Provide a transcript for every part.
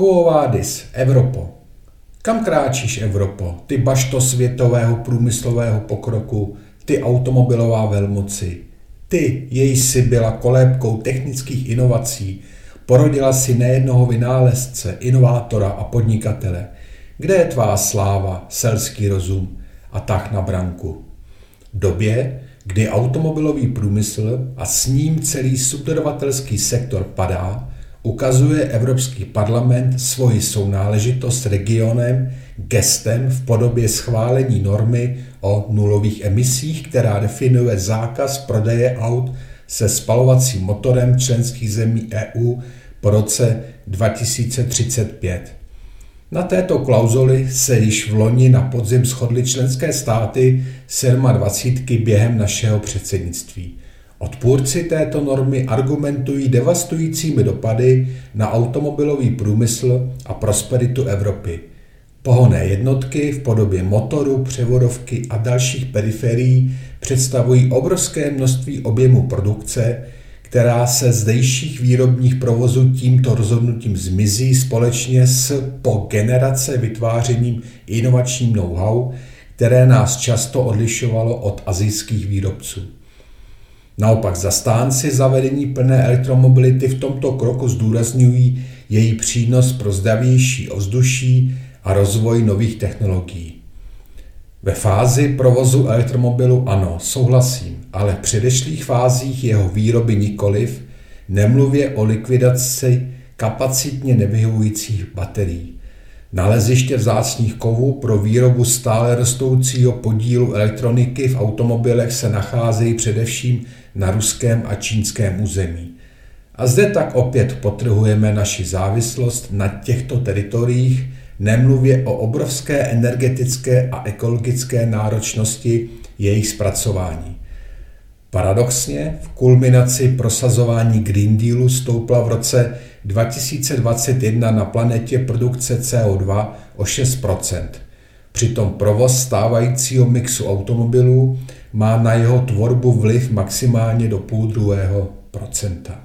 Quo vadis, Evropo? Kam kráčíš, Evropo? Ty bašto světového průmyslového pokroku, ty automobilová velmoci. Ty, její si byla kolébkou technických inovací, porodila si nejednoho vynálezce, inovátora a podnikatele. Kde je tvá sláva, selský rozum a tah na branku? V době, kdy automobilový průmysl a s ním celý subdodavatelský sektor padá, ukazuje Evropský parlament svoji sounáležitost regionem gestem v podobě schválení normy o nulových emisích, která definuje zákaz prodeje aut se spalovacím motorem členských zemí EU po roce 2035. Na této klauzuli se již v loni na podzim shodly členské státy 27 během našeho předsednictví. Odpůrci této normy argumentují devastujícími dopady na automobilový průmysl a prosperitu Evropy. Pohonné jednotky v podobě motoru, převodovky a dalších periferií představují obrovské množství objemu produkce, která se zdejších výrobních provozů tímto rozhodnutím zmizí společně s po generace vytvářením inovačním know-how, které nás často odlišovalo od azijských výrobců. Naopak zastánci zavedení plné elektromobility v tomto kroku zdůrazňují její přínos pro zdravější ovzduší a rozvoj nových technologií. Ve fázi provozu elektromobilu ano, souhlasím, ale v předešlých fázích jeho výroby nikoliv, nemluvě o likvidaci kapacitně nevyhovujících baterií. Naleziště vzácných kovů pro výrobu stále rostoucího podílu elektroniky v automobilech se nacházejí především na ruském a čínském území. A zde tak opět potrhujeme naši závislost na těchto teritoriích, nemluvě o obrovské energetické a ekologické náročnosti jejich zpracování. Paradoxně v kulminaci prosazování Green Dealu stoupla v roce 2021 na planetě produkce CO2 o 6 Přitom provoz stávajícího mixu automobilů má na jeho tvorbu vliv maximálně do půl druhého procenta.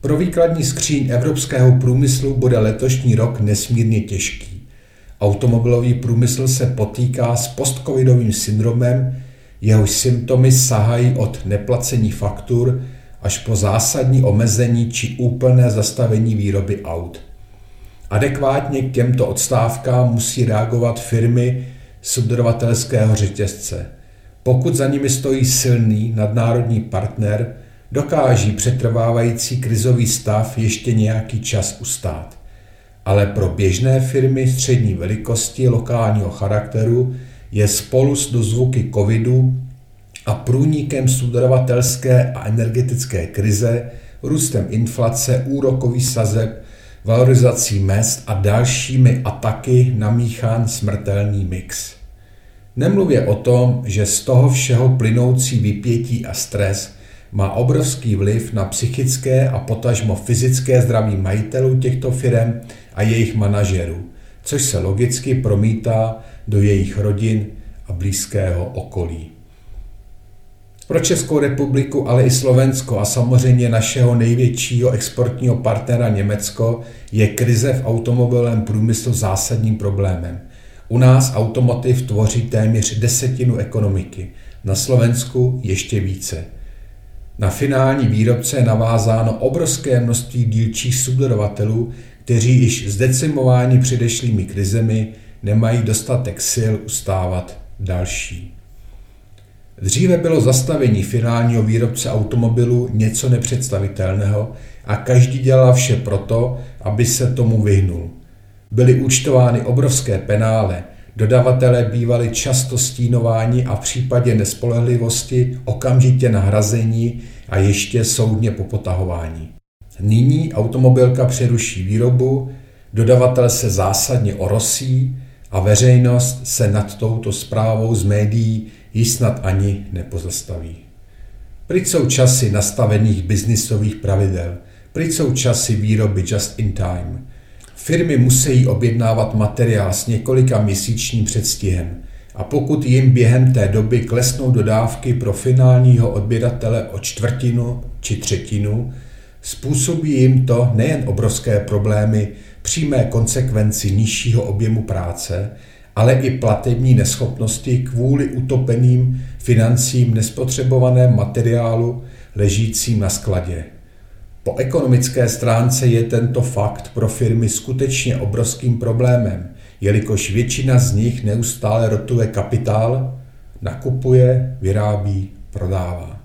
Pro výkladní skříň evropského průmyslu bude letošní rok nesmírně těžký. Automobilový průmysl se potýká s postcovidovým syndromem, jehož symptomy sahají od neplacení faktur až po zásadní omezení či úplné zastavení výroby aut. Adekvátně k těmto odstávkám musí reagovat firmy subdodavatelského řetězce. Pokud za nimi stojí silný nadnárodní partner, dokáží přetrvávající krizový stav ještě nějaký čas ustát. Ale pro běžné firmy střední velikosti lokálního charakteru je spolu s dozvuky covidu a průnikem subdodavatelské a energetické krize, růstem inflace, úrokový sazeb, valorizací mest a dalšími ataky namíchán smrtelný mix. Nemluvě o tom, že z toho všeho plynoucí vypětí a stres má obrovský vliv na psychické a potažmo fyzické zdraví majitelů těchto firm a jejich manažerů, což se logicky promítá do jejich rodin a blízkého okolí. Pro Českou republiku, ale i Slovensko a samozřejmě našeho největšího exportního partnera Německo je krize v automobilovém průmyslu zásadním problémem. U nás automotiv tvoří téměř desetinu ekonomiky, na Slovensku ještě více. Na finální výrobce je navázáno obrovské množství dílčích subdodavatelů, kteří již zdecimováni předešlými krizemi nemají dostatek sil ustávat další. Dříve bylo zastavení finálního výrobce automobilu něco nepředstavitelného a každý dělal vše proto, aby se tomu vyhnul. Byly účtovány obrovské penále, dodavatelé bývali často stínováni a v případě nespolehlivosti okamžitě nahrazení a ještě soudně popotahování. Nyní automobilka přeruší výrobu, dodavatel se zásadně orosí a veřejnost se nad touto zprávou z médií již snad ani nepozastaví. Pryč jsou časy nastavených biznisových pravidel, pryč jsou časy výroby just in time. Firmy musí objednávat materiál s několika měsíčním předstihem a pokud jim během té doby klesnou dodávky pro finálního odběratele o čtvrtinu či třetinu, způsobí jim to nejen obrovské problémy přímé konsekvenci nižšího objemu práce, ale i platební neschopnosti kvůli utopeným financím nespotřebovaném materiálu ležícím na skladě. Po ekonomické stránce je tento fakt pro firmy skutečně obrovským problémem, jelikož většina z nich neustále rotuje kapitál, nakupuje, vyrábí, prodává.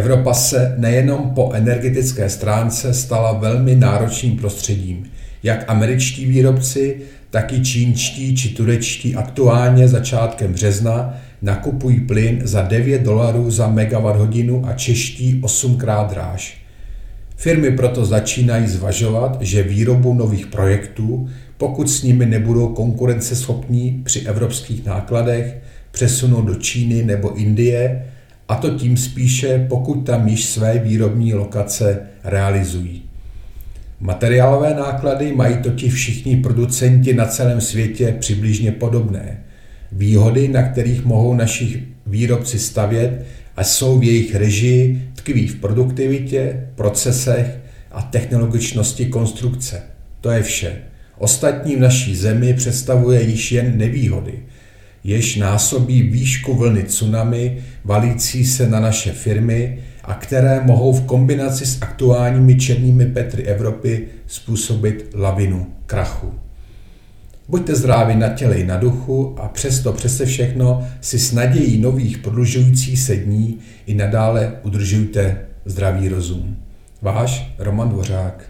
Evropa se nejenom po energetické stránce stala velmi náročným prostředím. Jak američtí výrobci, tak i čínští či turečtí aktuálně začátkem března nakupují plyn za 9 dolarů za megawatt hodinu a čeští 8 krát dráž. Firmy proto začínají zvažovat, že výrobu nových projektů, pokud s nimi nebudou konkurenceschopní při evropských nákladech, přesunou do Číny nebo Indie, a to tím spíše, pokud tam již své výrobní lokace realizují. Materiálové náklady mají totiž všichni producenti na celém světě přibližně podobné. Výhody, na kterých mohou naši výrobci stavět a jsou v jejich režii, tkví v produktivitě, procesech a technologičnosti konstrukce. To je vše. Ostatní v naší zemi představuje již jen nevýhody – jež násobí výšku vlny tsunami valící se na naše firmy a které mohou v kombinaci s aktuálními černými Petry Evropy způsobit lavinu krachu. Buďte zdraví na těle i na duchu a přesto přese všechno si s nadějí nových prodlužujících se dní i nadále udržujte zdravý rozum. Váš Roman Dvořák.